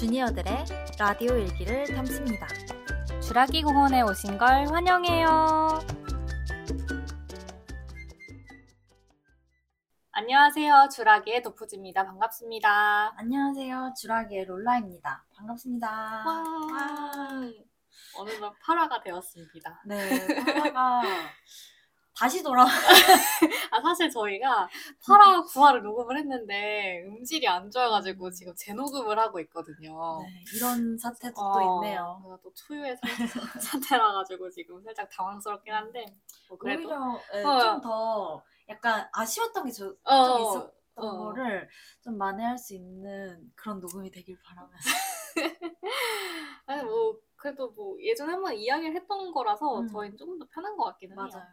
주니어들의 라디오 일기를 담습니다. 주라기 공원에 오신 걸 환영해요. 안녕하세요. 주라기의 도프즈입니다. 반갑습니다. 안녕하세요. 주라기의 롤라입니다. 반갑습니다. 와. 어느덧 파라가 되었습니다. 네, 파라가 다시 돌아. 아 사실 저희가 파라 9화를 녹음을 했는데 음질이 안 좋아가지고 지금 재녹음을 하고 있거든요. 네, 이런 사태도 어, 또 있네요. 제가 또 초유의 상- 상태라 가지고 지금 살짝 당황스럽긴 한데 뭐 그래도 오히려 네, 어. 좀더 약간 아쉬웠던 게좀 어, 있었던 어. 거를 좀 만회할 수 있는 그런 녹음이 되길 바라면서. 아니 뭐 그래도 뭐 예전에 한번 이야기를 했던 거라서 음. 저희는 조금 더 편한 것 같기는 해요. 맞아요.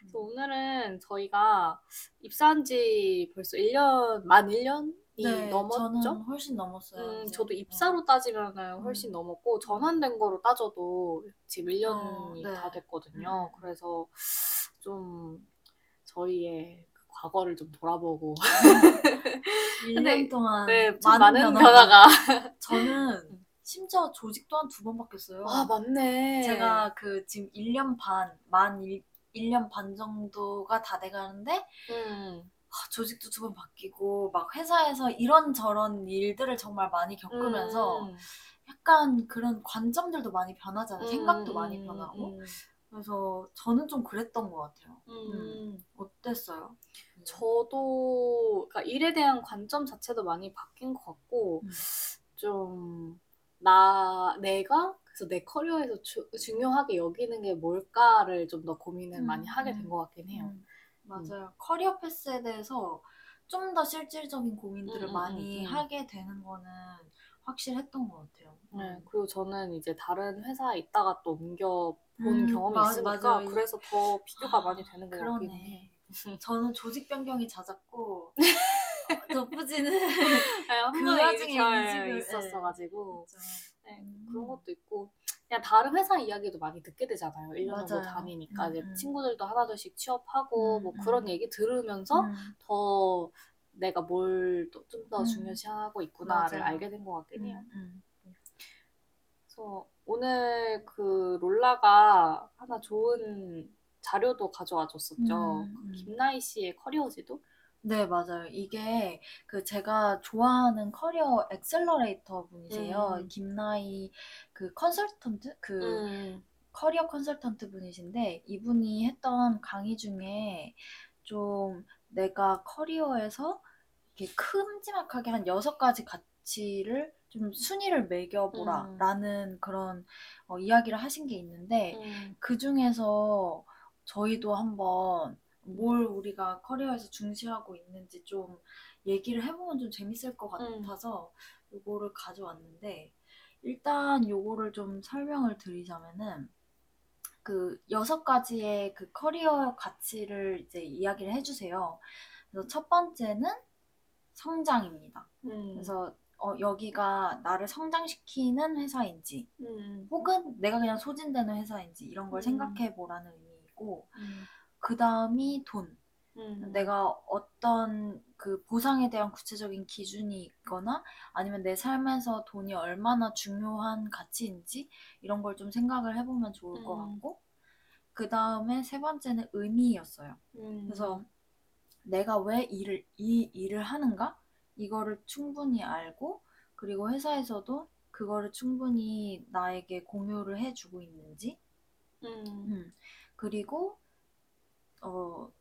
그래서 오늘은 저희가 입사한 지 벌써 1년, 만 1년이 네, 넘었죠? 저는 훨씬 넘었어요. 음, 이제. 저도 입사로 따지면은 음. 훨씬 넘었고 전환된 거로 따져도 지금 1년이 어, 네. 다 됐거든요. 음. 그래서 좀 저희의 그 과거를 좀 돌아보고 1년 근데- 동안 네, 좀 많은, 많은 변화가 저는 심지어 조직도 한두 번 바뀌었어요. 아 맞네. 제가 그 지금 1년 반, 만 1, 1년 반 정도가 다 돼가는데 음. 아, 조직도 두 번 바뀌고 막 회사에서 이런저런 일들을 정말 많이 겪으면서 음. 약간 그런 관점들도 많이 변하잖아요. 생각도 음, 많이 음, 변하고. 음. 그래서 저는 좀 그랬던 것 같아요. 음. 어땠어요? 저도 그러니까 일에 대한 관점 자체도 많이 바뀐 것 같고 음. 좀나 내가 그래서 내 커리어에서 주- 중요하게 여기는 게 뭘까를 좀 더 고민을 음, 많이 하게 음. 된것 같긴 해요. 음, 맞아요. 커리어 패스에 대해서 좀 더 실질적인 고민들을 음, 음, 많이 음, 음. 하게 되는 거는 확실했던 것 같아요. 네, 그리고 저는 이제 다른 회사에 있다가 또 옮겨 본 음, 경험이 맞아, 있으니까 맞아요. 그래서 더 비교가 아, 많이 되는 것 같긴 해. 저는 조직 변경이 잦았고 덕부지는 네, 한그 와중에 있었어가지고 네, 음. 그런 것도 있고 그냥 다른 회사 이야기도 많이 듣게 되잖아요. 1년 정도. 다니니까 음, 이제 음. 친구들도 하나둘씩 취업하고 음, 뭐 음. 그런 얘기 들으면서 음, 더 내가 뭘 좀더 음. 중요시하고 있구나를 맞아요. 알게 된 것 같긴 해요. 음, 그래서 오늘 그 롤라가 하나 좋은 자료도 가져와 줬었죠. 음, 음. 김나희 씨의 커리어 지도? 네, 맞아요. 이게 그 제가 좋아하는 커리어 액셀러레이터 분이세요. 음. 김나희 그 컨설턴트? 그 음. 커리어 컨설턴트 분이신데 이분이 했던 강의 중에 좀 내가 커리어에서 이렇게 큼지막하게 한 여섯 가지 가치를 좀 순위를 매겨보라 음. 라는 그런 어, 이야기를 하신 게 있는데 음. 그 중에서 저희도 한번 뭘 우리가 커리어에서 중시하고 있는지 좀 얘기를 해보면 좀 재밌을 것 음. 같아서 요거를 가져왔는데 일단 요거를 좀 설명을 드리자면은 그 여섯 가지의 그 커리어 가치를 이제 이야기를 해주세요. 그래서 첫 번째는 성장입니다. 음. 그래서 어, 여기가 나를 성장시키는 회사인지 음. 혹은 내가 그냥 소진되는 회사인지 이런 걸 음. 생각해 보라는 의미이고 음. 그 다음이 돈. 음. 내가 어떤 그 보상에 대한 구체적인 기준이 있거나 아니면 내 삶에서 돈이 얼마나 중요한 가치인지 이런 걸 좀 생각을 해보면 좋을 것 음. 같고 그 다음에 세 번째는 의미였어요. 음. 그래서 내가 왜 일을 이 일을 하는가 이거를 충분히 알고 그리고 회사에서도 그거를 충분히 나에게 공유를 해주고 있는지 음. 음. 그리고 어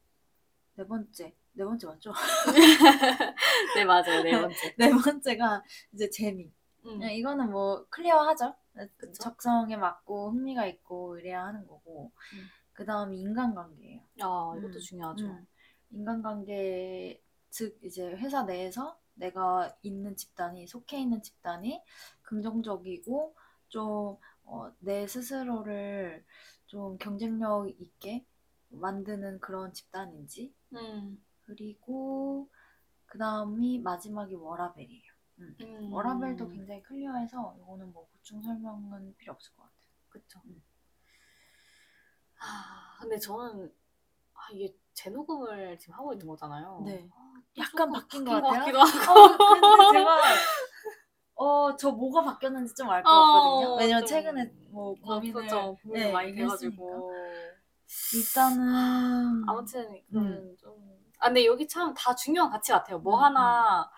네 번째 네 번째 맞죠? 네 맞아요 네 번째. 네 번째가 이제 재미. 음. 이거는 뭐 클리어하죠. 그쵸. 적성에 맞고 흥미가 있고 이래야 하는 거고. 음. 그 다음이 인간관계예요. 아 이것도 음, 중요하죠. 음. 인간관계 즉 이제 회사 내에서 내가 있는 집단이 속해 있는 집단이 긍정적이고 좀 어, 내 스스로를 좀 경쟁력 있게 만드는 그런 집단인지 음. 그리고 그 다음이 마지막이 워라벨이에요. 음. 음. 워라벨도 굉장히 클리어해서 이거는 뭐 보충 설명은 필요 없을 것 같아요. 그쵸. 음. 아 근데 저는 아 이게 재녹음을 지금 하고 있는 거잖아요. 네. 아, 약간 바뀐 것 같아요. 같기도 하고. 어, 근데 제가 어, 저 뭐가 바뀌었는지 좀 알것 어, 같거든요. 왜냐면 좀 최근에 뭐 고민을. 고민이 네, 많이. 돼가지고. 일단은 아무튼 그거는 좀. 아 근데 여기 참 다 중요한 가치 같아요. 뭐 음, 하나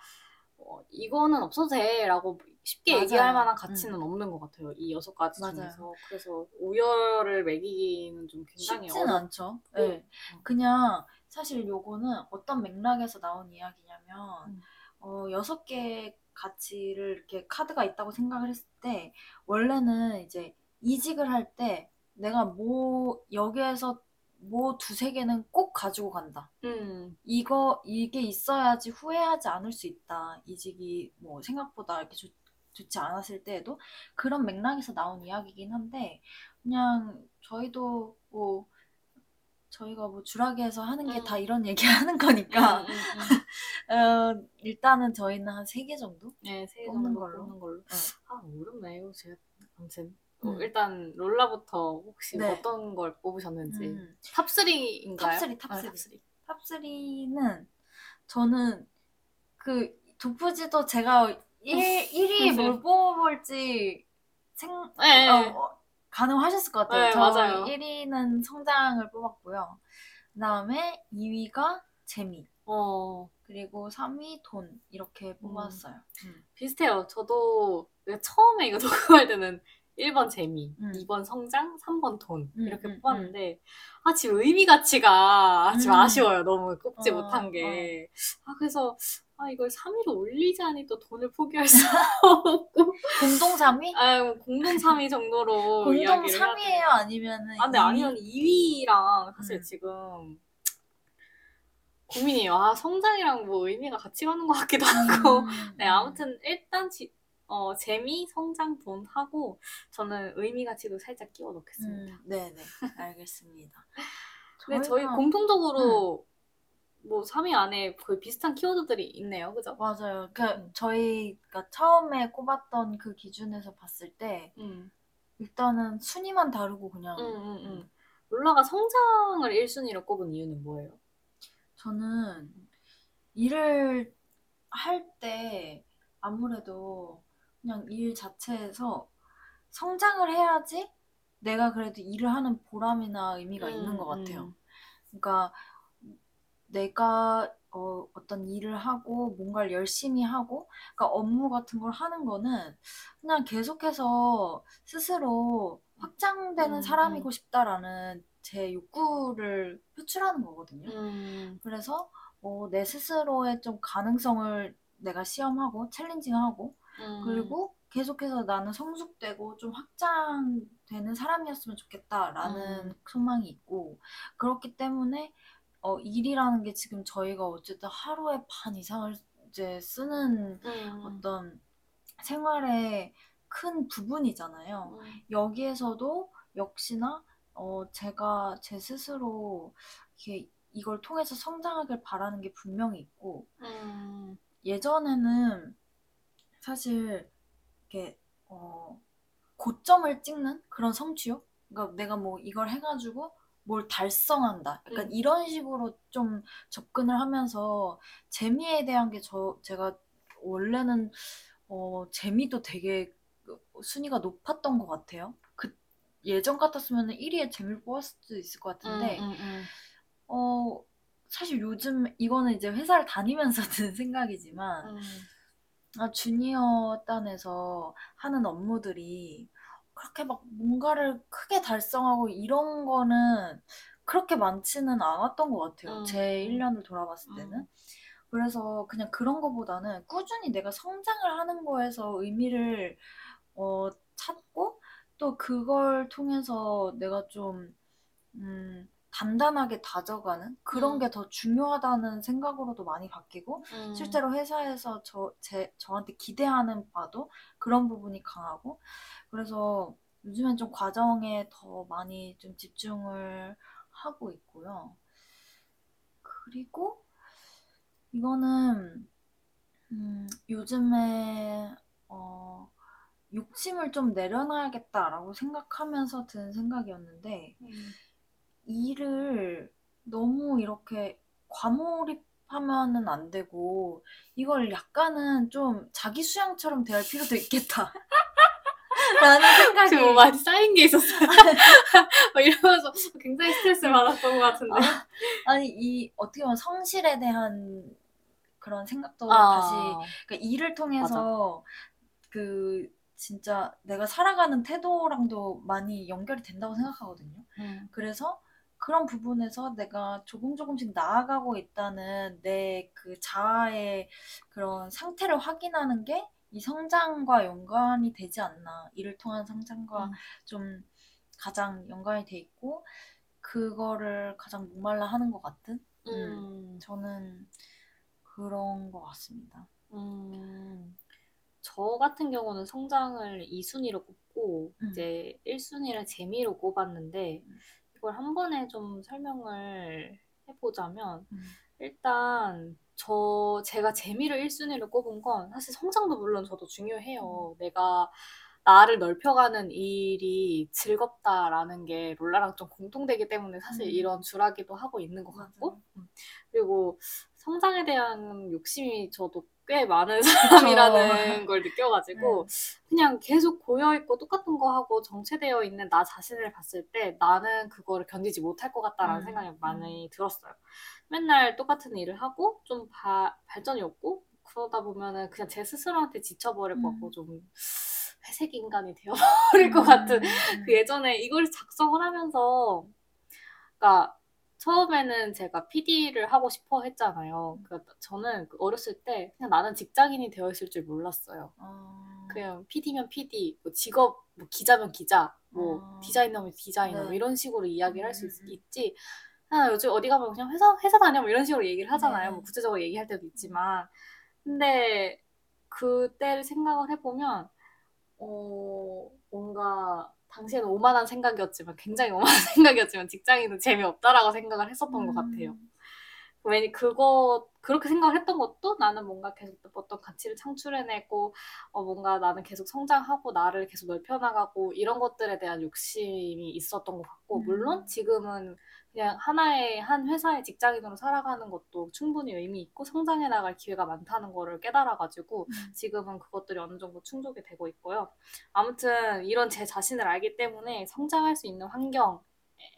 어, 이거는 없어도 돼라고 쉽게 맞아요. 얘기할 만한 가치는 없는 것 같아요. 이 여섯 가지 맞아요. 중에서. 그래서 우열을 매기기는 좀 굉장히 쉽진 어렵. 않죠. 네. 그냥 사실 요거는 어떤 맥락에서 나온 이야기냐면 음. 어, 여섯 개의 가치를 이렇게 카드가 있다고 생각을 했을 때 원래는 이제 이직을 할때 내가 뭐 여기에서 뭐 두세 개는 꼭 가지고 간다. 음. 이거 이게 있어야지 후회하지 않을 수 있다. 이직이 뭐 생각보다 이렇게 좋, 좋지 않았을 때에도 그런 맥락에서 나온 이야기긴 한데 그냥 저희도 뭐 저희가 뭐 주라기에서 하는 게 음. 다 이런 얘기 하는 거니까 음, 음, 음. 어, 일단은 저희는 한 세 개 정도? 네, 세 뽑는 정도 걸로. 뽑는 걸로. 네. 아 어렵네요. 제가 아무튼 어, 음. 일단 롤라부터 혹시 네. 어떤 걸 뽑으셨는지 음. top 3인가요? top3, top3. top3는 저는 그 도프지도 제가 1, 1위 뭘 뽑아볼지 생, 네. 어, 어, 가능하셨을 것 같아요. 네, 저 맞아요. 1위는 성장을 뽑았고요. 그 다음에 2위가 재미. 어 그리고 3위 돈. 이렇게 뽑았어요. 음. 비슷해요. 저도 처음에 이거 녹음할 때는 1번 재미, 음. 2번 성장, 3번 돈 음, 이렇게 음, 뽑았는데 아 지금 의미 가치가 지금 음. 아쉬워요. 너무 꼽지 어, 못한 게. 아 그래서 아 이걸 3위로 올리자니 또 돈을 포기할 수 없고 공동 3위? 아 공동 3위 정도로 공동 이야기를 해야 3위예요? 돼요. 아니면은 아, 근데 2위? 아니면 2위랑 사실 음. 지금 고민이에요. 아, 성장이랑 뭐 의미가 같이 가는 것 같기도 하고. 음, 네, 아무튼 일단 지, 어, 재미, 성장, 돈 하고 저는 의미 가치도 살짝 끼워 넣겠습니다. 음, 네네. 알겠습니다. 근데 저희 공통적으로 뭐 3위 안에 거의 비슷한 키워드들이 있네요. 그죠? 맞아요. 그 음. 저희가 처음에 꼽았던 그 기준에서 봤을 때 음. 일단은 순위만 다르고 그냥 음, 음, 음. 롤라가 성장을 1순위로 꼽은 이유는 뭐예요? 저는 일을 할 때 아무래도 그냥 일 자체에서 성장을 해야지 내가 그래도 일을 하는 보람이나 의미가 있는 것 같아요. 음. 그러니까 내가 어, 어떤 일을 하고 뭔가를 열심히 하고 그러니까 업무 같은 걸 하는 거는 그냥 계속해서 스스로 확장되는 음, 사람이고 싶다라는 제 욕구를 표출하는 거거든요. 음. 그래서 어, 내 스스로의 좀 가능성을 내가 시험하고 챌린징하고 음. 그리고 계속해서 나는 성숙되고 좀 확장되는 사람이었으면 좋겠다라는 음. 소망이 있고 그렇기 때문에 어, 일이라는 게 지금 저희가 어쨌든 하루에 반 이상을 이제 쓰는 음. 어떤 생활의 큰 부분이잖아요. 음. 여기에서도 역시나 어, 제가 제 스스로 이렇게 이걸 통해서 성장하길 바라는 게 분명히 있고 음. 예전에는 사실 이렇게 어, 고점을 찍는 그런 성취욕? 그러니까 내가 뭐 이걸 해가지고 뭘 달성한다. 약간 음. 이런 식으로 좀 접근을 하면서 재미에 대한 게 저 제가 원래는 어, 재미도 되게 순위가 높았던 것 같아요. 그 예전 같았으면 1위에 재미를 뽑았을 수도 있을 것 같은데 음, 음, 음. 어, 사실 요즘 이거는 이제 회사를 다니면서 든 생각이지만 음. 아, 주니어 단에서 하는 업무들이 그렇게 막 뭔가를 크게 달성하고 이런 거는 그렇게 많지는 않았던 것 같아요. 음. 제 1년을 돌아봤을 때는. 음. 그래서 그냥 그런 거보다는 꾸준히 내가 성장을 하는 거에서 의미를 어, 찾고 또 그걸 통해서 내가 좀 음, 단단하게 다져가는 그런 음. 게더 중요하다는 생각으로도 많이 바뀌고 음. 실제로 회사에서 저, 제, 저한테 기대하는 바도 그런 부분이 강하고 그래서 요즘엔 좀 과정에 더 많이 좀 집중을 하고 있고요. 그리고 이거는 음, 요즘에 어, 욕심을 좀 내려놔야겠다라고 생각하면서 든 생각이었는데 음. 일을 너무 이렇게 과몰입하지 하면은 안 되고 이걸 약간은 좀 자기 수양처럼 대할 필요도 있겠다. 라는 생각이 뭐 많이 쌓인 게 있었어요. 막 이러면서 굉장히 스트레스를 받았던 것 같은데. 아 니 이 어떻게 보면 성실에 대한 그런 생각도 아, 다시 그러니까 일을 통해서 그 진짜 내가 살아가는 태도랑도 많이 연결이 된다고 생각하거든요. 음, 그래서 그런 부분에서 내가 조금 조금씩 나아가고 있다는 내 그 자아의 그런 상태를 확인하는 게 이 성장과 연관이 되지 않나. 일을 통한 성장과 음. 좀 가장 연관이 돼 있고, 그거를 가장 목말라 하는 것 같은? 음, 저는 그런 것 같습니다. 음. 저 같은 경우는 성장을 2순위로 꼽고 음. 이제 1순위를 재미로 꼽았는데 음. 이걸 한 번에 좀 설명을 해보자면 음. 일단 저 제가 재미를 1순위로 꼽은 건 사실 성장도 물론 저도 중요해요. 내가 나를 넓혀가는 일이 즐겁다라는 게 롤라랑 좀 공통되기 때문에 사실 음. 이런 주라기도 하고 있는 것 맞아요. 같고 음. 그리고 성장에 대한 욕심이 저도 꽤 많은 사람이라는 걸 느껴가지고 그냥 계속 고여 있고 똑같은 거 하고 정체되어 있는 나 자신을 봤을 때 나는 그거를 견디지 못할 것 같다라는 음. 생각이 많이 들었어요. 맨날 똑같은 일을 하고 좀 바- 발전이 없고 그러다 보면은 그냥 제 스스로한테 지쳐버릴 것 같고 음. 좀 회색 인간이 되어버릴 것 같은 음. 그 예전에 이걸 작성을 하면서 그러니까 처음에는 제가 PD를 하고 싶어 했잖아요. 그러니까 저는 그 어렸을 때 그냥 나는 직장인이 되어 있을 줄 몰랐어요. 어, 그냥 PD면 PD, 뭐 직업, 뭐 기자면 기자, 뭐 어. 디자이너면 디자이너 뭐 네. 이런 식으로 이야기를 할수 음, 음. 있지. 아, 요즘 어디 가면 그냥 회사 회사 다녀 뭐 이런 식으로 얘기를 하잖아요. 네. 뭐 구체적으로 얘기할 때도 있지만, 근데 그때를 생각을 해보면 어, 뭔가 당시에는 오만한 생각이었지만 굉장히 오만한 생각이었지만 직장인은 재미없다라고 생각을 했었던 것 같아요. 음. 왜냐 그거 그렇게 생각을 했던 것도 나는 뭔가 계속 어떤 가치를 창출해내고 어 뭔가 나는 계속 성장하고 나를 계속 넓혀나가고 이런 것들에 대한 욕심이 있었던 것 같고 음. 물론 지금은 그냥 하나의 한 회사의 직장인으로 살아가는 것도 충분히 의미 있고 성장해 나갈 기회가 많다는 거를 깨달아가지고 음. 지금은 그것들이 어느 정도 충족이 되고 있고요. 아무튼 이런 제 자신을 알기 때문에 성장할 수 있는 환경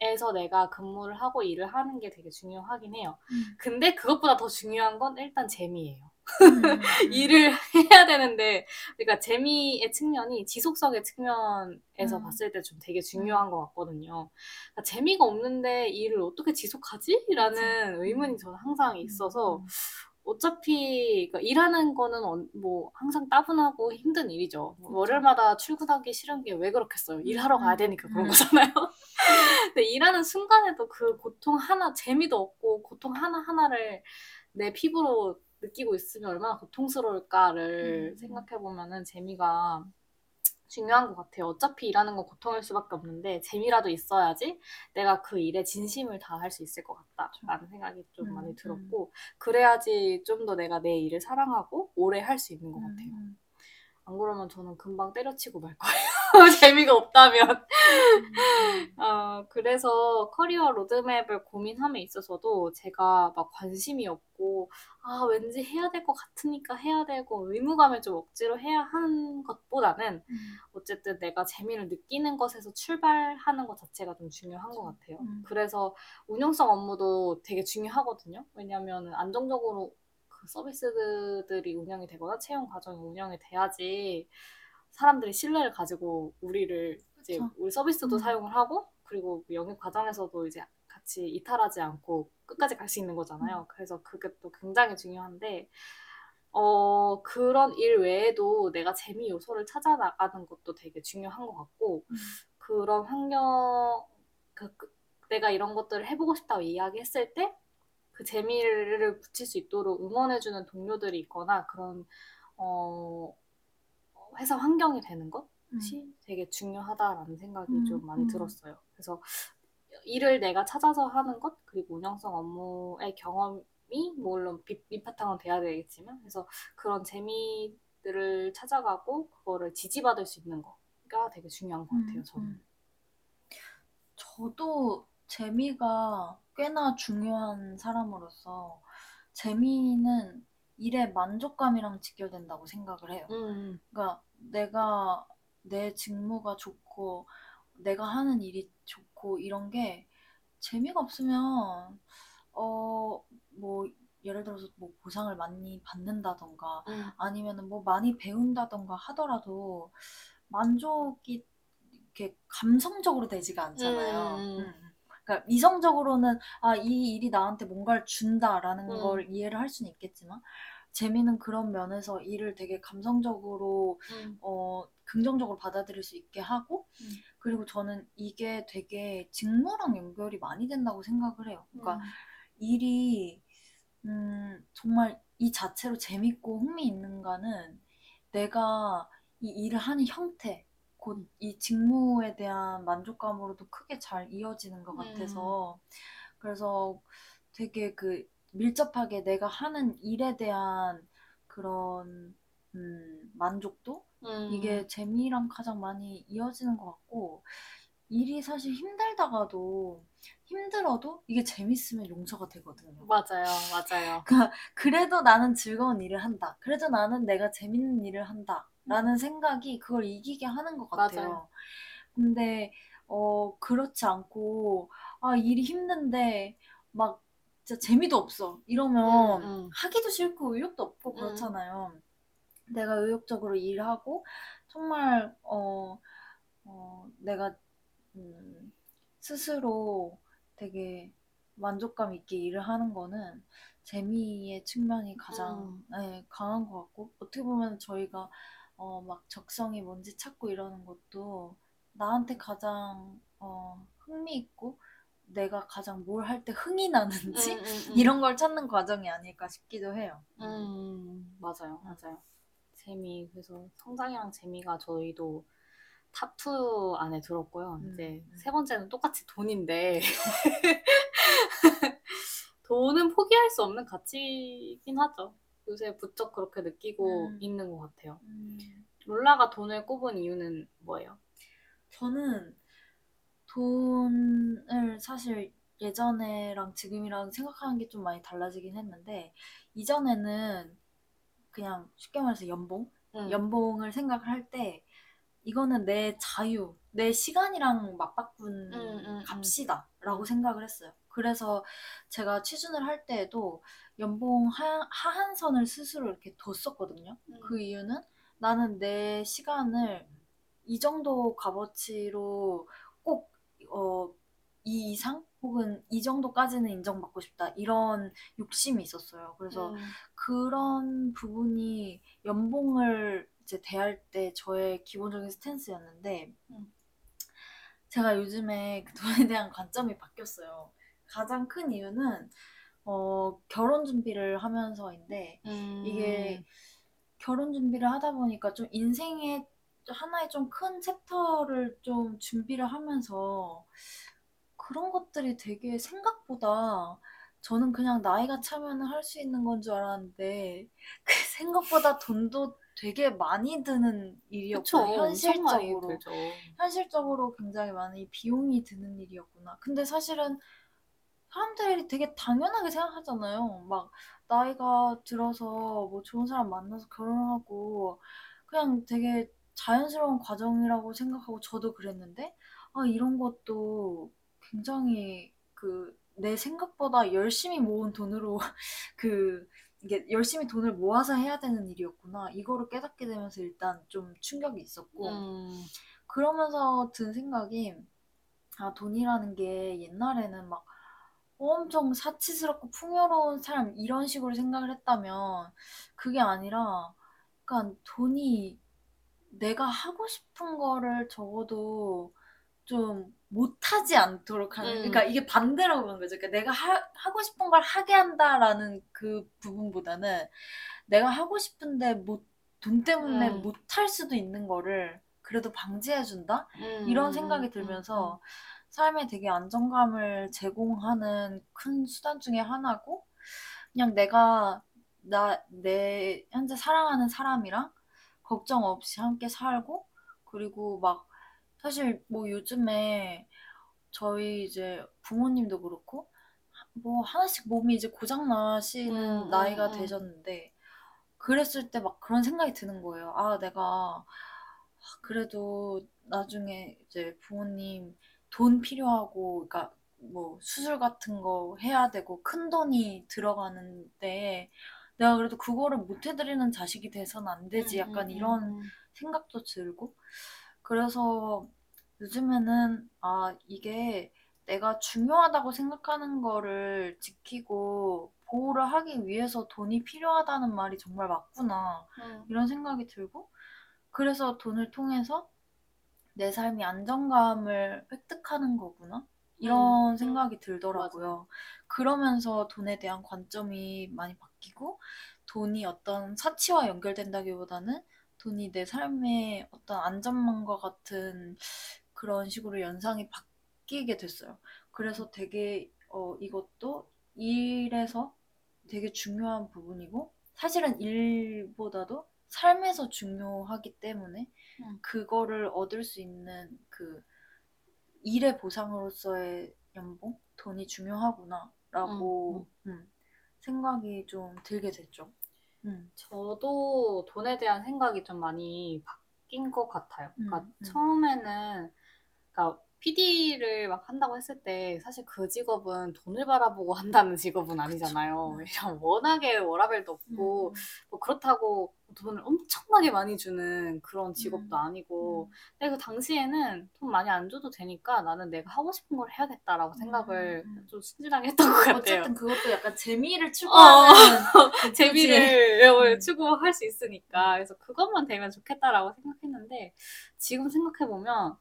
에서 내가 근무를 하고 일을 하는 게 되게 중요하긴 해요. 음. 근데 그것보다 더 중요한 건 일단 재미예요. 음. 일을 해야 되는데, 그러니까 재미의 측면이 지속성의 측면에서 음. 봤을 때 좀 되게 중요한 것 같거든요. 그러니까 재미가 없는데 일을 어떻게 지속하지? 라는 의문이 저는 항상 있어서, 음. 어차피 그러니까 일하는 거는 언- 뭐 항상 따분하고 힘든 일이죠. 뭐. 월요일마다 출근하기 싫은 게 왜 그렇겠어요. 일하러 가야 음. 되니까 그런 음. 거잖아요. 근데 일하는 순간에도 그 고통 하나, 재미도 없고 고통 하나 하나를 내 피부로 느끼고 있으면 얼마나 고통스러울까를 음. 생각해 보면은 재미가 중요한 것 같아요. 어차피 일하는 건 고통일 수밖에 없는데 재미라도 있어야지 내가 그 일에 진심을 다할 수 있을 것 같다라는 생각이 좀 음, 많이 음. 들었고 그래야지 좀 더 내가 내 일을 사랑하고 오래 할 수 있는 것 같아요. 음. 안 그러면 저는 금방 때려치고 말 거예요. 재미가 없다면. 음. 어, 그래서 커리어 로드맵을 고민함에 있어서도 제가 막 관심이 없고, 아, 왠지 해야 될 것 같으니까 해야 되고, 의무감을 좀 억지로 해야 하는 것보다는, 음. 어쨌든 내가 재미를 느끼는 것에서 출발하는 것 자체가 좀 중요한 것 같아요. 음. 그래서 운영성 업무도 되게 중요하거든요. 왜냐면 안정적으로 그 서비스들이 운영이 되거나 채용 과정이 운영이 돼야지 사람들이 신뢰를 가지고 우리를 이제 그쵸. 우리 서비스도 음. 사용을 하고 그리고 영업 과정에서도 이제 같이 이탈하지 않고 끝까지 갈 수 있는 거잖아요. 그래서 그게 또 굉장히 중요한데 어 그런 일 외에도 내가 재미 요소를 찾아 나가는 것도 되게 중요한 것 같고 음. 그런 환경 그, 그- 내가 이런 것들을 해보고 싶다고 이야기했을 때 그 재미를 붙일 수 있도록 응원해주는 동료들이 있거나 그런 어 회사 환경이 되는 것이 되게 중요하다라는 생각이 음, 좀 많이 음. 들었어요. 그래서 일을 내가 찾아서 하는 것 그리고 운영성 업무의 경험이 물론 밑, 밑바탕은 돼야 되겠지만 그래서 그런 재미들을 찾아가고 그거를 지지받을 수 있는 거가 되게 중요한 것 같아요. 음, 저는. 음. 저도 재미가 꽤나 중요한 사람으로서 재미는 일의 만족감이랑 직결된다고 생각을 해요. 음, 그러니까 내가 내 직무가 좋고 내가 하는 일이 좋고 이런 게 재미가 없으면 어 뭐 예를 들어서 뭐 보상을 많이 받는다던가 음, 아니면은 뭐 많이 배운다던가 하더라도 만족이 이렇게 감성적으로 되지가 않잖아요. 음, 음. 그러니까 이성적으로는 아, 이 일이 나한테 뭔가를 준다라는 음, 걸 이해를 할 수는 있겠지만 재미는 그런 면에서 일을 되게 감성적으로 음, 어, 긍정적으로 받아들일 수 있게 하고 음, 그리고 저는 이게 되게 직무랑 연결이 많이 된다고 생각을 해요. 그러니까 음, 일이 음, 정말 이 자체로 재밌고 흥미 있는가는 내가 이 일을 하는 형태, 곧 이 직무에 대한 만족감으로도 크게 잘 이어지는 것 음, 같아서 그래서 되게 그 밀접하게 내가 하는 일에 대한 그런 음, 만족도? 음, 이게 재미랑 가장 많이 이어지는 것 같고 일이 사실 힘들다가도 힘들어도 이게 재밌으면 용서가 되거든요. 맞아요, 맞아요. 그러니까 그래도 나는 즐거운 일을 한다. 그래도 나는 내가 재밌는 일을 한다. 음, 라는 생각이 그걸 이기게 하는 것 맞아요. 같아요. 근데 어 그렇지 않고 아 일이 힘든데 막 진짜 재미도 없어. 음, 이러면 음, 하기도 싫고 의욕도 없고 음, 그렇잖아요. 내가 의욕적으로 일하고 정말 어, 어 내가 음, 스스로 되게 만족감 있게 일을 하는 거는 재미의 측면이 가장 음, 네, 강한 것 같고 어떻게 보면 저희가 어, 막 적성이 뭔지 찾고 이러는 것도 나한테 가장 어, 흥미 있고 내가 가장 뭘 할 때 흥이 음, 나는지 음, 음, 이런 걸 찾는 과정이 아닐까 싶기도 해요. 음, 음, 맞아요, 음, 맞아요. 재미, 그래서 성장이랑 재미가 저희도 top2 안에 들었고요. 음, 이제 음. 세 번째는 똑같이 돈인데, 돈은 포기할 수 없는 가치이긴 하죠. 요새 부쩍 그렇게 느끼고 음, 있는 것 같아요. 음. 롤라가 돈을 꼽은 이유는 뭐예요? 저는 돈을 사실 예전에랑 지금이랑 생각하는 게 좀 많이 달라지긴 했는데, 이전에는 그냥 쉽게 말해서 연봉? 응, 연봉을 생각을 할 때, 이거는 내 자유, 내 시간이랑 응, 맞바꾼 응, 응, 값이다. 라고 응, 생각을 했어요. 그래서 제가 취준을 할 때에도 연봉 하, 하한선을 스스로 이렇게 뒀었거든요. 응, 그 이유는 나는 내 시간을 이 정도 값어치로 꼭, 어, 이 이상? 혹은 이 정도까지는 인정받고 싶다. 이런 욕심이 있었어요. 그래서 응, 그런 부분이 연봉을 이제 대할 때 저의 기본적인 스탠스였는데, 응, 제가 요즘에 그 돈에 대한 관점이 바뀌었어요. 가장 큰 이유는, 어, 결혼 준비를 하면서인데, 이게 응, 결혼 준비를 하다 보니까 좀 인생의 하나의 좀 큰 챕터를 좀 준비를 하면서 그런 것들이 되게 생각보다 저는 그냥 나이가 차면 할 수 있는 건 줄 알았는데 그 생각보다 돈도 되게 많이 드는 많이 현실적으로. 현실적으로 굉장히 많은 비용이 드는 일이었구나. 근데 사실은 사람들이 되게 당연하게 생각하잖아요. 막 나이가 들어서 뭐 좋은 사람 만나서 결혼하고 그냥 되게 자연스러운 과정이라고 생각하고 저도 그랬는데 아 이런 것도 굉장히 그 내 생각보다 열심히 모은 돈으로 그 이게 열심히 돈을 모아서 해야 되는 일이었구나. 이거를 깨닫게 되면서 일단 좀 충격이 있었고 음, 그러면서 든 생각이 아 돈이라는 게 옛날에는 막 엄청 사치스럽고 풍요로운 삶 이런 식으로 생각을 했다면 그게 아니라 그러니까 돈이 내가 하고 싶은 거를 적어도 좀 못하지 않도록 하는 그러니까 음, 이게 반대라고 보는 거죠. 그러니까 내가 하, 하고 싶은 걸 하게 한다라는 그 부분보다는 내가 하고 싶은데 못, 돈 때문에 음, 못할 수도 있는 거를 그래도 방지해준다? 음, 이런 음, 생각이 음, 음, 들면서 삶에 되게 안정감을 제공하는 큰 수단 중에 하나고, 그냥 내가, 나, 내 현재 사랑하는 사람이랑 걱정 없이 함께 살고, 그리고 막, 사실 뭐 요즘에 저희 이제 부모님도 그렇고, 뭐 하나씩 몸이 이제 고장 나시는 음, 나이가 음, 음. 되셨는데 그랬을 때 막 그런 생각이 드는 거예요. 아, 내가 그래도 나중에 이제 부모님 돈 필요하고 그러니까 뭐 수술 같은 거 해야 되고 큰 돈이 들어가는데 내가 그래도 그거를 못 해드리는 자식이 돼서는 안 되지. 음, 약간 음, 이런 음. 생각도 들고 그래서 요즘에는 아, 이게 내가 중요하다고 생각하는 거를 지키고 보호를 하기 위해서 돈이 필요하다는 말이 정말 맞구나. 음. 이런 생각이 들고 그래서 돈을 통해서 내 삶이 안정감을 획득하는 거구나. 이런 음, 생각이 들더라고요. 그러면서 돈에 대한 관점이 많이 바뀌고 돈이 어떤 사치와 연결된다기보다는 돈이 내 삶의 어떤 안전망과 같은 그런 식으로 연상이 바뀌게 됐어요. 그래서 되게 어, 이것도 일에서 되게 중요한 부분이고 사실은 일보다도 삶에서 중요하기 때문에 음. 그거를 얻을 수 있는 그 일의 보상으로서의 연봉, 돈이 중요하구나라고 음, 생각이 좀 들게 됐죠. 음, 저도 돈에 대한 생각이 좀 많이 바뀐 것 같아요. 그러니까 음, 음. 처음에는 그러니까 PD를 막 한다고 했을 때 사실 그 직업은 돈을 바라보고 한다는 직업은 아니잖아요. 음. 왜냐면 워낙에 워라밸도 없고 음, 뭐 그렇다고 돈을 엄청나게 많이 주는 그런 직업도 음, 아니고 음. 근데 그 당시에는 돈 많이 안 줘도 되니까 나는 내가 하고 싶은 걸 해야겠다라고 생각을 음, 음. 좀 순진하게 했던 것 같아요. 어쨌든 그것도 약간 재미를 추구하는 그치? 재미를 음. 추구할 수 있으니까 그래서 그것만 되면 좋겠다라고 생각했는데 지금 생각해 보면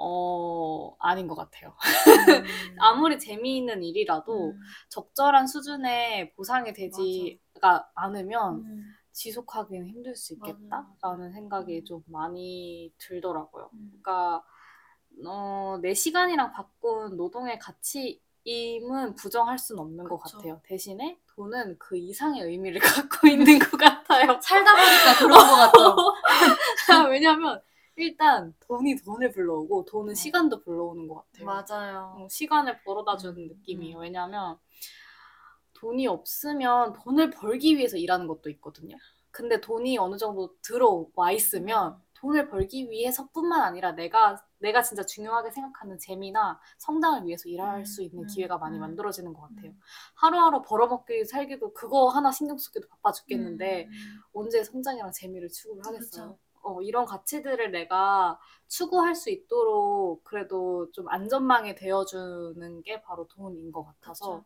어 아닌 것 같아요. 음, 아무리 재미있는 일이라도 음, 적절한 수준의 보상이 되지가 않으면 음, 지속하기는 힘들 수 있겠다라는. 생각이 음, 좀 많이 들더라고요. 음. 그러니까 어, 내 시간이랑 바꾼 노동의 가치임은 부정할 수는 없는 것 그쵸. 같아요. 대신에 돈은 그 이상의 의미를 갖고 있는 것 같아요. 살다 보니까 그런 거 같죠. 왜냐면 일단 돈이 돈을 불러오고 돈은 어. 시간도 불러오는 것 같아요. 맞아요. 어, 시간을 벌어다 주는 음, 느낌이에요. 음. 왜냐면 돈이 없으면 돈을 벌기 위해서 일하는 것도 있거든요. 근데 돈이 어느 정도 들어와 있으면 음. 돈을 벌기 위해서뿐만 아니라 내가 내가 진짜 중요하게 생각하는 재미나 성장을 위해서 일할 음, 수 있는 음, 기회가 많이 음, 만들어지는 것 같아요. 음. 하루하루 벌어먹기 살기도 그거 하나 신경 쓰기도 바빠 죽겠는데 음, 언제 성장이랑 재미를 추구를 하겠어요. 그쵸. 어, 이런 가치들을 내가 추구할 수 있도록 그래도 좀 안전망이 되어주는 게 바로 돈인 것 같아서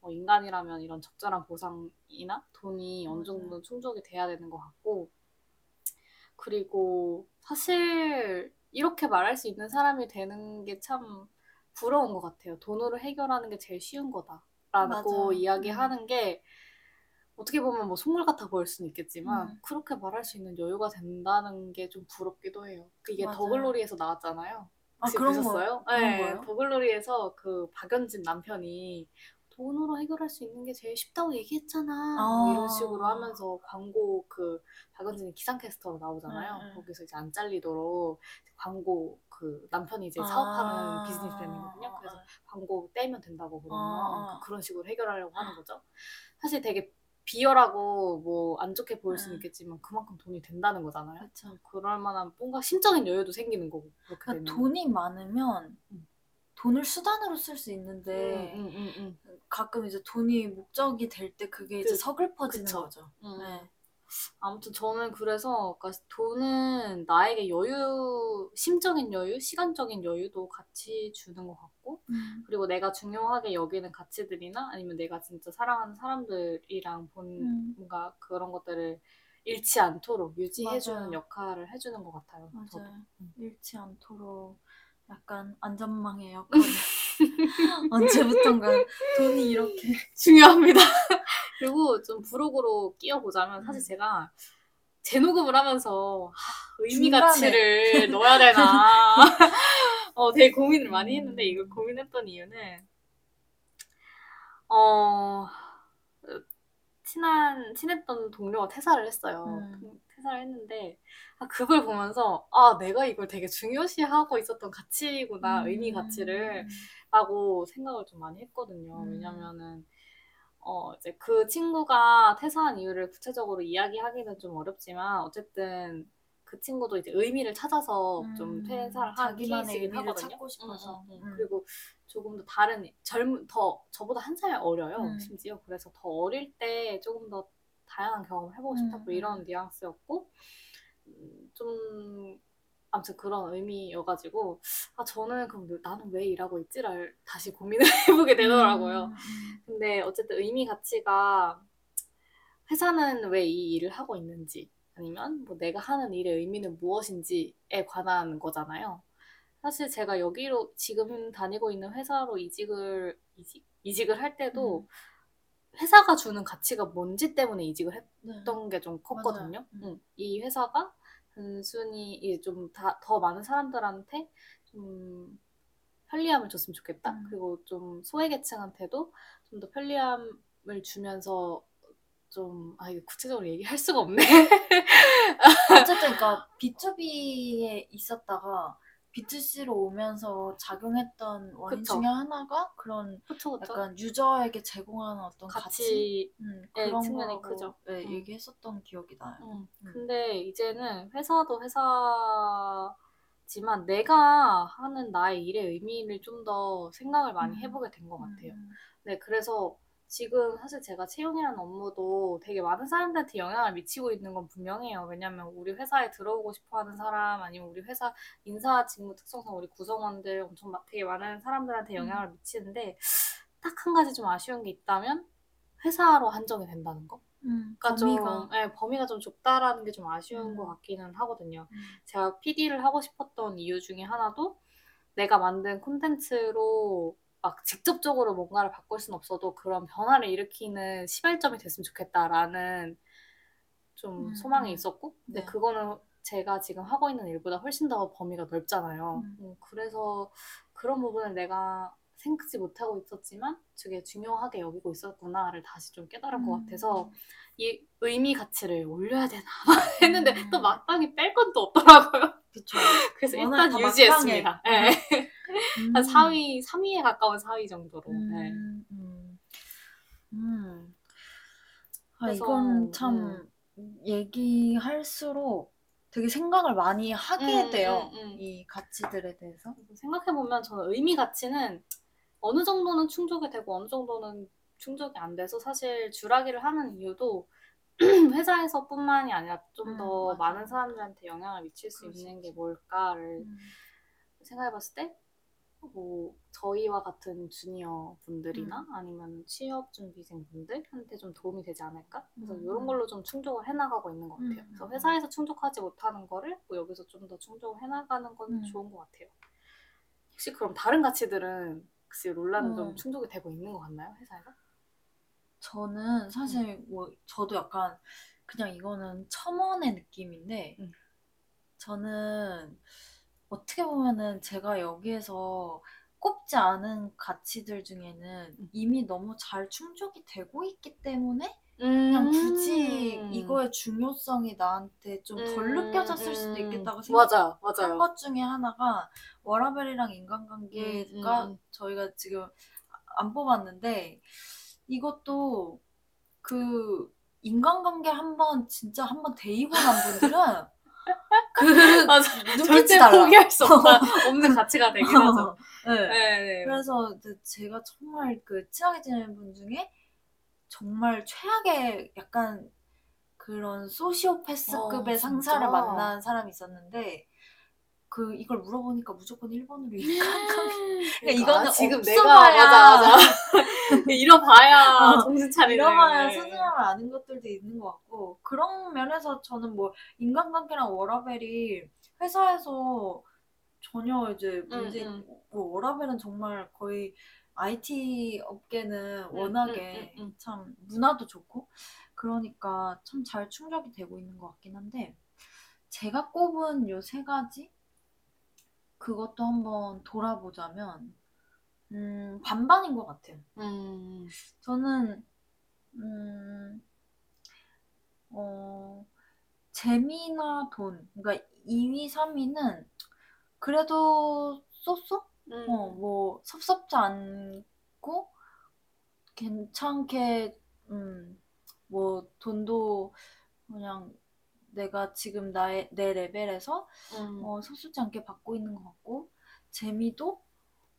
어, 인간이라면 이런 적절한 보상이나 돈이 어느 맞아요. 정도 충족이 돼야 되는 것 같고 그리고 사실 이렇게 말할 수 있는 사람이 되는 게 참 부러운 것 같아요. 돈으로 해결하는 게 제일 쉬운 거다라고 맞아. 이야기하는 게 어떻게 보면 뭐 속물 같아 보일 수는 있겠지만 음. 그렇게 말할 수 있는 여유가 된다는 게 좀 부럽기도 해요. 그게 맞아요. 더글로리에서 나왔잖아요. 아, 그런 보셨어요? 그런 네? 더글로리에서 그 박연진 남편이 돈으로 해결할 수 있는 게 제일 쉽다고 얘기했잖아. 아. 뭐 이런 식으로 하면서 광고 그 박연진이 기상캐스터로 나오잖아요. 네, 네. 거기서 이제 안 잘리도록 광고 그 남편이 이제 아. 사업하는 비즈니스맨이거든요. 그래서 아. 광고 떼면 된다고 그러면 아, 아. 그런 식으로 해결하려고 하는 거죠. 사실 되게 비열하고 뭐 안 좋게 보일 수는 네. 있겠지만 그만큼 돈이 된다는 거잖아요. 그쵸. 그럴 만한 뭔가 심적인 여유도 생기는 거고 그렇게 그러니까. 돈이 많으면 음. 돈을 수단으로 쓸 수 있는데 음, 음, 음, 가끔 이제 돈이 목적이 될 때 그게 이제 그- 서글퍼지는 그쵸. 거죠. 음. 네. 아무튼 저는 그래서 그러니까 돈은 나에게 여유, 심적인 여유, 시간적인 여유도 같이 주는 것 같고 음. 그리고 내가 중요하게 여기는 가치들이나 아니면 내가 진짜 사랑하는 사람들이랑 본 음. 뭔가 그런 것들을 잃지 않도록 유지해주는 맞아요. 역할을 해주는 것 같아요. 맞아요. 음. 잃지 않도록 약간 안전망의 역할. 언제부턴가 돈이 이렇게 중요합니다. 그리고 좀 부록으로 끼워보자면 사실 음. 제가 재녹음을 하면서 하, 의미 중간에. 가치를 넣어야 되나 어, 되게 고민을 많이 했는데 음. 이걸 고민했던 이유는 어 친한 친했던 동료가 퇴사를 했어요. 음. 회사를 했는데 아, 그걸 보면서 아 내가 이걸 되게 중요시하고 있었던 가치구나 의미 가치를 라고 생각을 좀 많이 했거든요. 음. 왜냐면은 어 이제 그 친구가 퇴사한 이유를 구체적으로 이야기하기는 좀 어렵지만 어쨌든 그 친구도 이제 의미를 찾아서 좀 음, 퇴사를 한 자기만의 케이스이긴 의미를 하거든요. 찾고 싶어서. 음, 음, 음. 음. 그리고 조금 더 다른 젊은 더 저보다 한 살 어려요. 음. 심지어 그래서 더 어릴 때 조금 더 다양한 경험을 해보고 싶다고 음, 이런 뉘앙스였고 음, 좀 아무튼 그런 의미여가지고 아 저는 그럼 왜- 나는 왜 일하고 있지를 다시 고민을 해보게 되더라고요. 음, 음. 근데 어쨌든 의미 가치가 회사는 왜 이 일을 하고 있는지 아니면 뭐 내가 하는 일의 의미는 무엇인지에 관한 거잖아요. 사실 제가 여기로 지금 다니고 있는 회사로 이직을 이직 이직을 할 때도 회사가 주는 가치가 뭔지 때문에 이직을 했, 네. 했던 게좀 컸거든요. 음. 응. 이 회사가 단순히 좀더 많은 사람들한테 좀 편리함을 줬으면 좋겠다. 음. 그리고 좀 소외계층한테도 좀 더 편리함을 주면서 좀, 아, 이거 구체적으로 얘기할 수가 없네. 어쨌든 그러니까 B2B에 있었다가 B2C로 오면서 작용했던 원인 그쵸. 중에 하나가 그런 그쵸, 그쵸. 약간 유저에게 제공하는 어떤 가치, 같이, 음, 예, 그런 측면이 크죠. 네, 음. 얘기했었던 기억이 나요. 음. 음. 근데 이제는 회사도 회사지만 내가 하는 나의 일의 의미를 좀 더 생각을 많이 음. 해보게 된 것 같아요. 음. 네, 그래서 지금 사실 제가 채용이라는 업무도 되게 많은 사람들한테 영향을 미치고 있는 건 분명해요. 왜냐면 우리 회사에 들어오고 싶어 하는 사람, 아니면 우리 회사 인사 직무 특성상 우리 구성원들 엄청 마- 되게 많은 사람들한테 영향을 미치는데, 딱 한 가지 좀 아쉬운 게 있다면, 회사로 한정이 된다는 거? 음, 그러니까 범위가 좀, 네, 범위가 좀 좁다라는 게 좀 아쉬운 음. 것 같기는 하거든요. 음. 제가 PD를 하고 싶었던 이유 중에 하나도 내가 만든 콘텐츠로 막 직접적으로 뭔가를 바꿀 순 없어도 그런 변화를 일으키는 시발점이 됐으면 좋겠다라는 좀 음, 소망이 음. 있었고 근데 네. 그거는 제가 지금 하고 있는 일보다 훨씬 더 범위가 넓잖아요. 음. 음, 그래서 그런 부분을 내가 생각지 못하고 있었지만 되게 중요하게 여기고 있었구나를 다시 좀 깨달은 것 음. 같아서 이 의미 가치를 올려야 되나 했는데 음. 또 마땅히 뺄건 또 없더라고요. 그쵸. 그래서 일단 다 유지했습니다. 네. 음. 한 4위, 3위에 가까운 4위 정도로. 네. 음, 음. 음. 아, 그래서, 이건 참 얘기할수록 되게 생각을 많이 하게 음, 돼요. 음, 음. 이 가치들에 대해서. 생각해보면 저는 의미 가치는 어느 정도는 충족이 되고 어느 정도는 충족이 안 돼서 사실 주라기를 하는 이유도 회사에서뿐만이 아니라 좀 음, 더. 많은 사람들한테 영향을 미칠 수수 있는 게. 뭘까를 음. 생각해봤을 때, 뭐, 저희와 같은 주니어 분들이나 음. 아니면 취업 준비생 분들한테 좀 도움이 되지 않을까? 그래서 음, 이런 음. 걸로 좀 충족을 해나가고 있는 것 같아요. 음, 그래서 음. 회사에서 충족하지 못하는 거를 뭐 여기서 좀 더 충족을 해나가는 건 음. 좋은 것 같아요. 혹시 그럼 다른 가치들은 혹시 롤라는 좀 어. 충족이 되고 있는 것 같나요? 회사에서? 저는 사실 뭐 저도 약간 그냥 이거는 첨언의 느낌인데 음. 저는 어떻게 보면은 제가 여기에서 꼽지 않은 가치들 중에는 음. 이미 너무 잘 충족이 되고 있기 때문에 그냥 굳이 음. 이거의 중요성이 나한테 좀 덜 느껴졌을 수도 음. 있겠다고 생각한 맞아요. 것 중에 하나가 워라벨이랑 인간관계가 음, 음, 음. 저희가 지금 안 뽑았는데 이것도 그 인간관계 한번 진짜 한번 데이고 난 분들은 그 맞아. 눈빛이 절대 달라. 포기할 수 없다. 없는 가치가 되긴 하죠. 네. 네, 네. 그래서 이제 제가 정말 그 친하게 지내는 분 중에 정말 최악의 약간 그런 소시오패스급의 어, 상사를 진짜? 만난 사람이 있었는데 그 이걸 물어보니까 무조건 1번으로 인간관계 그러니까 이거는 지금 내가 맞아 맞아 잃어봐야 어, 정신 차리는 이러봐야 네. 스스럼을 아는 것들도 있는 것 같고 그런 면에서 저는 뭐 인간관계랑 워라벨이 회사에서 전혀 이제 문제 음, 뭐 워라벨은 정말 거의 IT 업계는 음, 워낙에 음, 음, 음. 참 문화도 좋고 그러니까 참 잘 충족이 되고 있는 것 같긴 한데 제가 꼽은 요 세 가지 그것도 한번 돌아보자면 음, 반반인 것 같아요. 음, 저는 음, 어, 재미나 돈. 그러니까 2위, 3위는 그래도 쏘쏘? 음. 어, 뭐 섭섭지 않고 괜찮게 음, 뭐 돈도 그냥 내가 지금 나의 내 레벨에서 음. 어, 섭섭지 않게 받고 있는 것 같고 재미도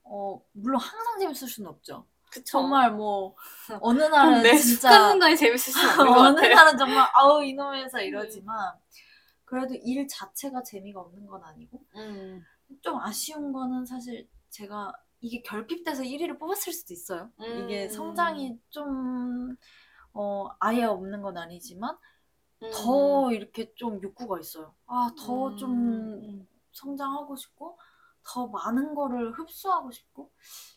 어, 물론 항상 재밌을 수는 없죠. 그쵸. 정말 뭐 어느 날은 내 진짜 순간순간이 재밌을 수 없는 것 어느 같아. 날은 정말 아우 이놈 회사 이러지만 그래도 일 자체가 재미가 없는 건 아니고 음. 좀 아쉬운 거는 사실 제가 이게 결핍돼서 1위를 뽑았을 수도 있어요. 이게 음. 성장이 좀 어, 아예 없는 건 아니지만 음. 더 이렇게 좀 욕구가 있어요. 아, 더 음. 좀 성장하고 싶고 더 많은 거를 흡수하고 싶고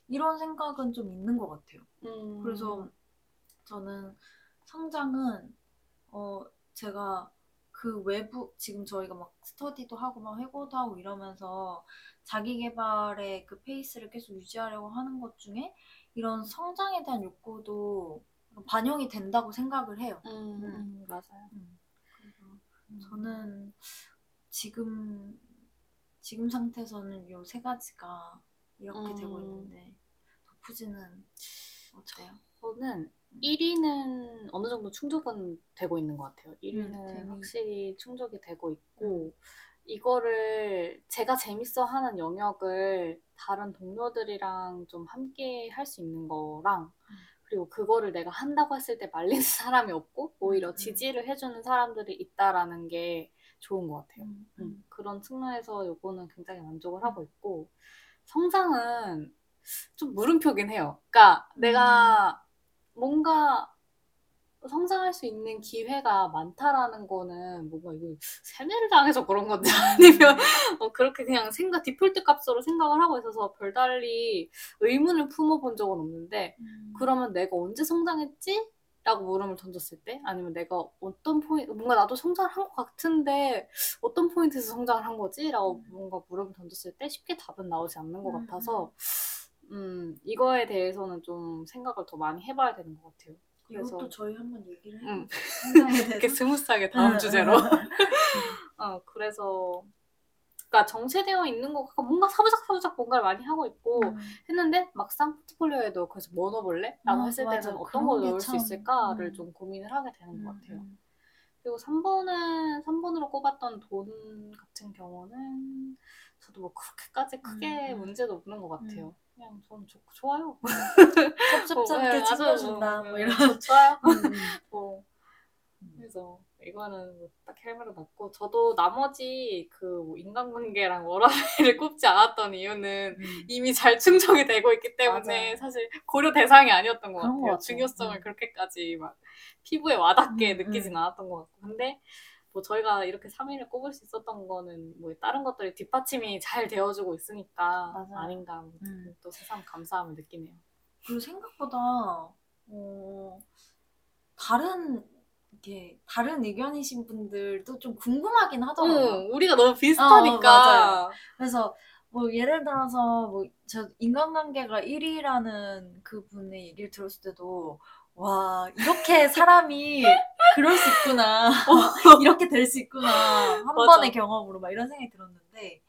이런 생각은 좀 있는 것 같아요. 음. 그래서 저는 성장은 어 제가 그 외부 지금 저희가 막 스터디도 하고 막 회고도 하고 이러면서 자기 개발의 그 페이스를 계속 유지하려고 하는 것 중에 이런 성장에 대한 욕구도 반영이 된다고 생각을 해요. 음, 음, 맞아요. 음. 그래서 저는 지금 지금 상태에서는 요 세 가지가 이렇게 음. 되고 있는데 덕후지는 어때요? 저는 1위는 어느 정도 충족은 되고 있는 것 같아요. 1위는 재미. 확실히 충족이 되고 있고, 이거를 제가 재밌어 하는 영역을 다른 동료들이랑 좀 함께 할 수 있는 거랑, 그리고 그거를 내가 한다고 했을 때 말리는 사람이 없고, 오히려 음. 지지를 해주는 사람들이 있다라는 게 좋은 것 같아요. 음, 음, 그런 측면에서 요거는 굉장히 만족을 하고 있고 성장은 좀 물음표긴 해요. 그러니까 내가 뭔가 성장할 수 있는 기회가 많다라는 거는 뭔가 이거 세뇌를 당해서 그런 건지 아니면 어, 그렇게 그냥 생각 디폴트 값으로 생각을 하고 있어서 별달리 의문을 품어본 적은 없는데 음. 그러면 내가 언제 성장했지? 라고 물음을 던졌을 때 아니면 내가 어떤 포인트 뭔가 나도 성장을 한것 같은데 어떤 포인트에서 성장을 한 거지? 라고 뭔가 물음을 던졌을 때 쉽게 답은 나오지 않는 것 음, 같아서 음 이거에 대해서는 좀 생각을 더 많이 해봐야 되는 것 같아요. 이것도 그래서 저희 한번 얘기를 음. 해볼까요? 성장에 이렇게. 스무스하게 다음 응, 주제로 응, 응. 어 그래서 그러니까 정체되어 있는 것 같고 뭔가 사부작사부작 뭔가를 많이 하고 있고 음. 했는데 막상 포트폴리오에도 그래서 뭐 넣어볼래? 라고 아, 했을 맞아. 때는 어떤 걸게 넣을 수 참, 있을까를 음. 좀 고민을 하게 되는 것 음, 같아요. 음. 그리고 3번은 3번으로 꼽았던 돈 같은 경우는 저도 뭐 그렇게까지 크게 음, 음. 문제도 없는 것 같아요. 음. 그냥 저는 좋, 좋아요. 섭섭지 않게 챙겨준다. 뭐, 뭐 네, 이런. 좋- 좋아요. 뭐 그래서 이거는 뭐딱 헬멧을 놨고 저도 나머지 그뭐 인간관계랑 워라밸을 꼽지 않았던 이유는 음. 이미 잘 충족이 되고 있기 때문에 맞아요. 사실 고려 대상이 아니었던 것 같아요. 같아요. 중요성을 음. 그렇게까지 막 피부에 와닿게 음, 느끼진 음. 않았던 것 같고 근데 뭐 저희가 이렇게 3위를 꼽을 수 있었던 거는 뭐 다른 것들이 뒷받침이 잘 되어주고 있으니까 맞아요. 아닌가 음. 또 새삼 감사함을 느끼네요. 그리고 생각보다 어, 다른 이렇게 다른 의견이신 분들도 좀 궁금하긴 하더라고요. 응, 우리가 너무 비슷하니까. 어. 그래서 뭐 예를 들어서 뭐 저 인간관계가 1위라는 그분의 얘기를 들었을 때도 와 이렇게 사람이 그럴 수 있구나 이렇게 될 수 있구나 한 맞아. 번의 경험으로 막 이런 생각이 들었는데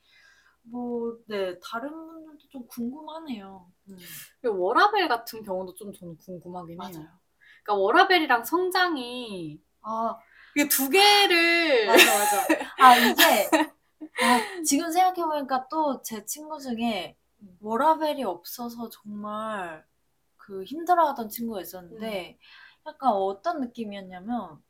뭐 네 다른 분들도 좀 궁금하네요. 음. 그리고 워라벨 같은 경우도 좀 저는 궁금하긴 해요. 맞아요. 그러니까 워라벨이랑 성장이 아 이게 두 개를 맞아 맞아. 아 이게 아, 지금 생각해보니까 또 제 친구 중에 워라벨이 없어서 정말 그 힘들어하던 친구가 있었는데 약간 어떤 느낌이었냐면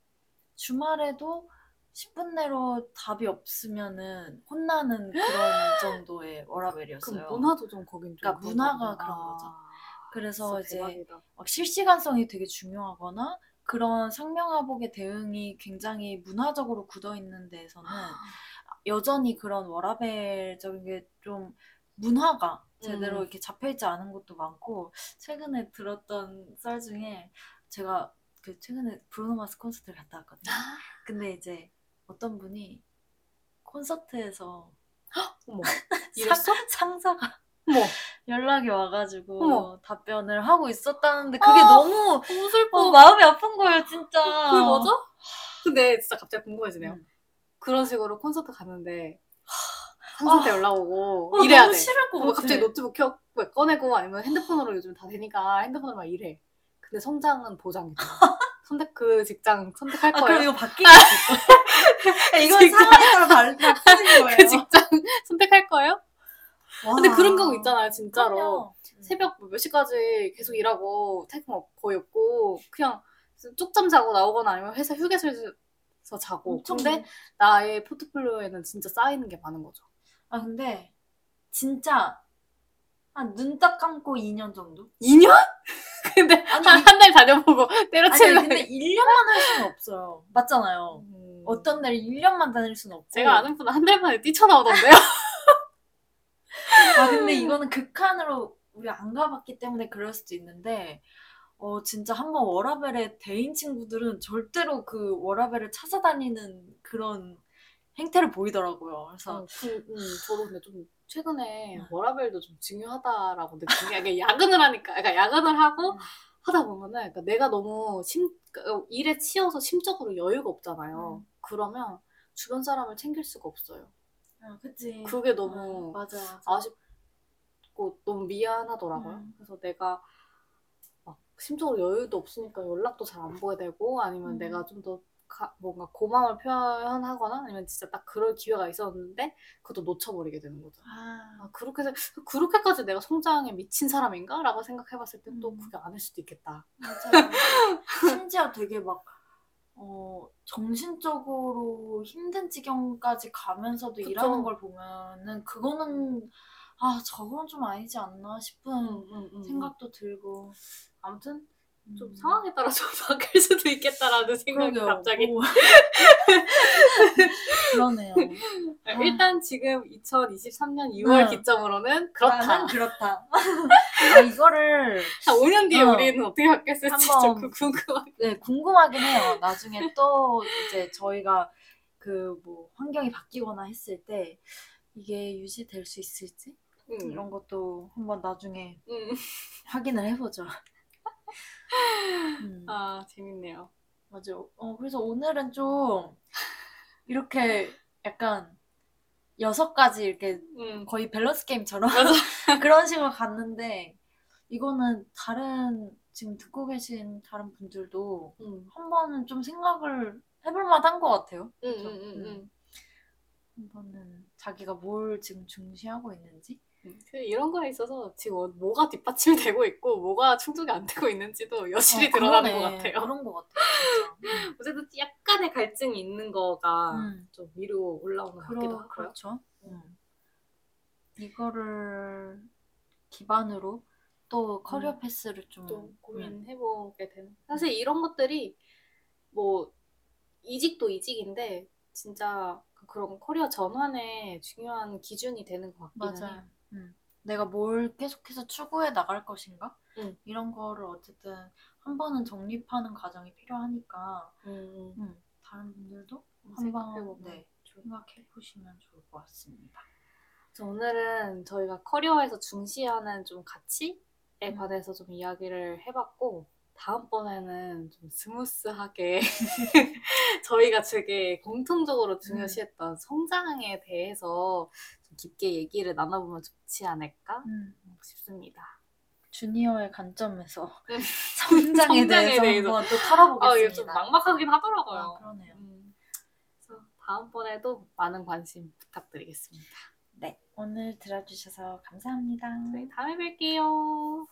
주말에도 10분 내로 답이 없으면은 혼나는 그런 정도의 그 워라벨이었어요. 문화도 좀 거긴 좀 그러니까 문화가. 그런 거죠. 아, 그래서 진짜 이제 대박이다. 막 실시간성이 되게 중요하거나 그런 상명하복의 대응이 굉장히 문화적으로 굳어 있는 데에서는 여전히 그런 워라벨적인 게 좀 문화가 제대로 음. 이렇게 잡혀 있지 않은 것도 많고 최근에 들었던 썰 중에 제가 그 최근에 브루노 마스 콘서트를 갔다 왔거든요. 근데 이제 어떤 분이 콘서트에서 어머? 상, 상사가 어머 연락이 와가지고 어머. 답변을 하고 있었다는데 그게 아, 너무 너무 슬퍼. 어, 마음이 아픈 거예요 진짜. 그게 맞아? 근데 진짜 갑자기 궁금해지네요. 음. 그런 식으로 콘서트 가는데 상사한테 연락 오고 어, 이래야 너무 돼. 싫을 것뭐 같아. 갑자기 노트북 켜뭐 꺼내고 아니면 핸드폰으로 요즘 다 되니까 핸드폰으로 막 일해. 근데 성장은 보장이다. 선택 그 직장 선택할 아, 거예요. 그럼 이거 바뀌겠어. 이건 진짜. 상황에 따라 달- 바뀌는 거예요. 그 직장 선택할 거예요? 와. 근데 그런 경우 있잖아요, 진짜로. 그럼요. 새벽 뭐몇 시까지 계속 일하고 퇴근 없- 거의 없고 그냥 쪽잠 자고 나오거나 아니면 회사 휴게소에서 자고. 근데 나의 포트폴리오에는 진짜 쌓이는 게 많은 거죠. 아 근데 진짜 한눈딱 감고 2년 정도? 2년? 근데 한한달 다녀보고 때려치는 근데 1년만 할 수는 없어요. 맞잖아요. 음. 어떤 데를 1년만 다닐 수는 없고. 제가 아는 분은 한 달 만에 뛰쳐나오던데요. 아 근데 이거는 극한으로 우리 안 가봤기 때문에 그럴 수도 있는데 어 진짜 한번 워라벨에 대인 친구들은 절대로 그 워라벨을 찾아다니는 그런 행태를 보이더라고요. 그래서 어, 그, 음, 저도 근데 좀 최근에 음. 워라벨도 좀 중요하다라고 느낀 게 이게 야근을 하니까, 그러니까 야근을 하고 음. 하다 보면은 그러니까 내가 너무 심 그러니까 일에 치여서 심적으로 여유가 없잖아요. 음. 그러면 주변 사람을 챙길 수가 없어요. 아, 그치. 그게 너무 아, 맞아. 맞아. 아쉽 고 너무 미안하더라고요. 음. 그래서 내가 막 심적으로 여유도 없으니까 연락도 잘 안 보게 되고 아니면 음. 내가 좀 더 뭔가 고마움을 표현하거나 아니면 진짜 딱 그럴 기회가 있었는데 그것도 놓쳐버리게 되는 거죠. 아, 아, 그렇게 그렇게까지 내가 성장에 미친 사람인가라고 생각해봤을 때또 음. 그게 아닐 수도 있겠다. 심지어 되게 막, 어, 정신적으로 힘든 지경까지 가면서도 그쵸. 일하는 걸 보면은, 그거는, 아, 저건 좀 아니지 않나 싶은 음. 생각도 들고. 아무튼 좀 음. 상황에 따라 좀 바뀔 수도 있겠다라는 생각이 그러게요. 갑자기. 뭐. 그러네요. 아. 일단 지금 2023년 6월 네. 기점으로는 그렇다. 나는 그렇다. 아, 이거를, 한 5년 뒤에 어. 우리는 어떻게 바뀌었을지 한번 좀 궁금하게. 네, 궁금하긴 해요. 나중에 또 이제 저희가 그 뭐 환경이 바뀌거나 했을 때 이게 유지될 수 있을지 음. 이런 것도 한번 나중에 음. 확인을 해보죠. 음, 아 재밌네요. 맞아. 어, 그래서 오늘은 좀 이렇게 약간 여섯 가지 이렇게 음. 거의 밸런스 게임처럼. 그런 식으로 갔는데 이거는 다른 지금 듣고 계신 다른 분들도 음. 한 번은 좀 생각을 해볼 만한 것 같아요. 음? 음, 음, 음. 한 번은 자기가 뭘 지금 중시하고 있는지. 음. 그 이런 거에 있어서 지금 뭐가 뒷받침이 되고 있고 뭐가 충족이 안 되고 있는지도 여실히 어, 드러나는. 것 같아요. 그런 것 같아요, 진짜. 어쨌든 약간의 갈증이 있는 거가 음. 좀 위로 올라오는 것 같기도 하고요. 그렇죠. 음. 이거를 기반으로 또 커리어 음. 패스를 좀또 음, 고민해보게 되는. 사실 이런 것들이 뭐 이직도 이직인데 진짜 그 그런 커리어 전환에 중요한 기준이 되는 것 같기는 맞아요. 해요. 음. 내가 뭘 계속해서 추구해 나갈 것인가? 음. 이런 거를 어쨌든 한 번은 정립하는 과정이 필요하니까 음, 음, 다른 분들도 음. 한번 네, 생각해 보시면 좋을 것 같습니다. 오늘은 저희가 커리어에서 중시하는 좀 가치에 음. 관해서 좀 이야기를 해봤고 다음번에는 좀 스무스하게 저희가 되게 공통적으로 중요시했던 성장에 대해서 좀 깊게 얘기를 나눠보면 좋지 않을까 음. 싶습니다. 주니어의 관점에서 음. 성장에, 대해서, 대해서. 한번 또 아, 털어보겠습니다. 이게 좀 막막하긴 하더라고요. 아, 그러네요. 음, 그래서 다음번에도 많은 관심 부탁드리겠습니다. 네, 오늘 들어주셔서 감사합니다. 저희 다음에 뵐게요.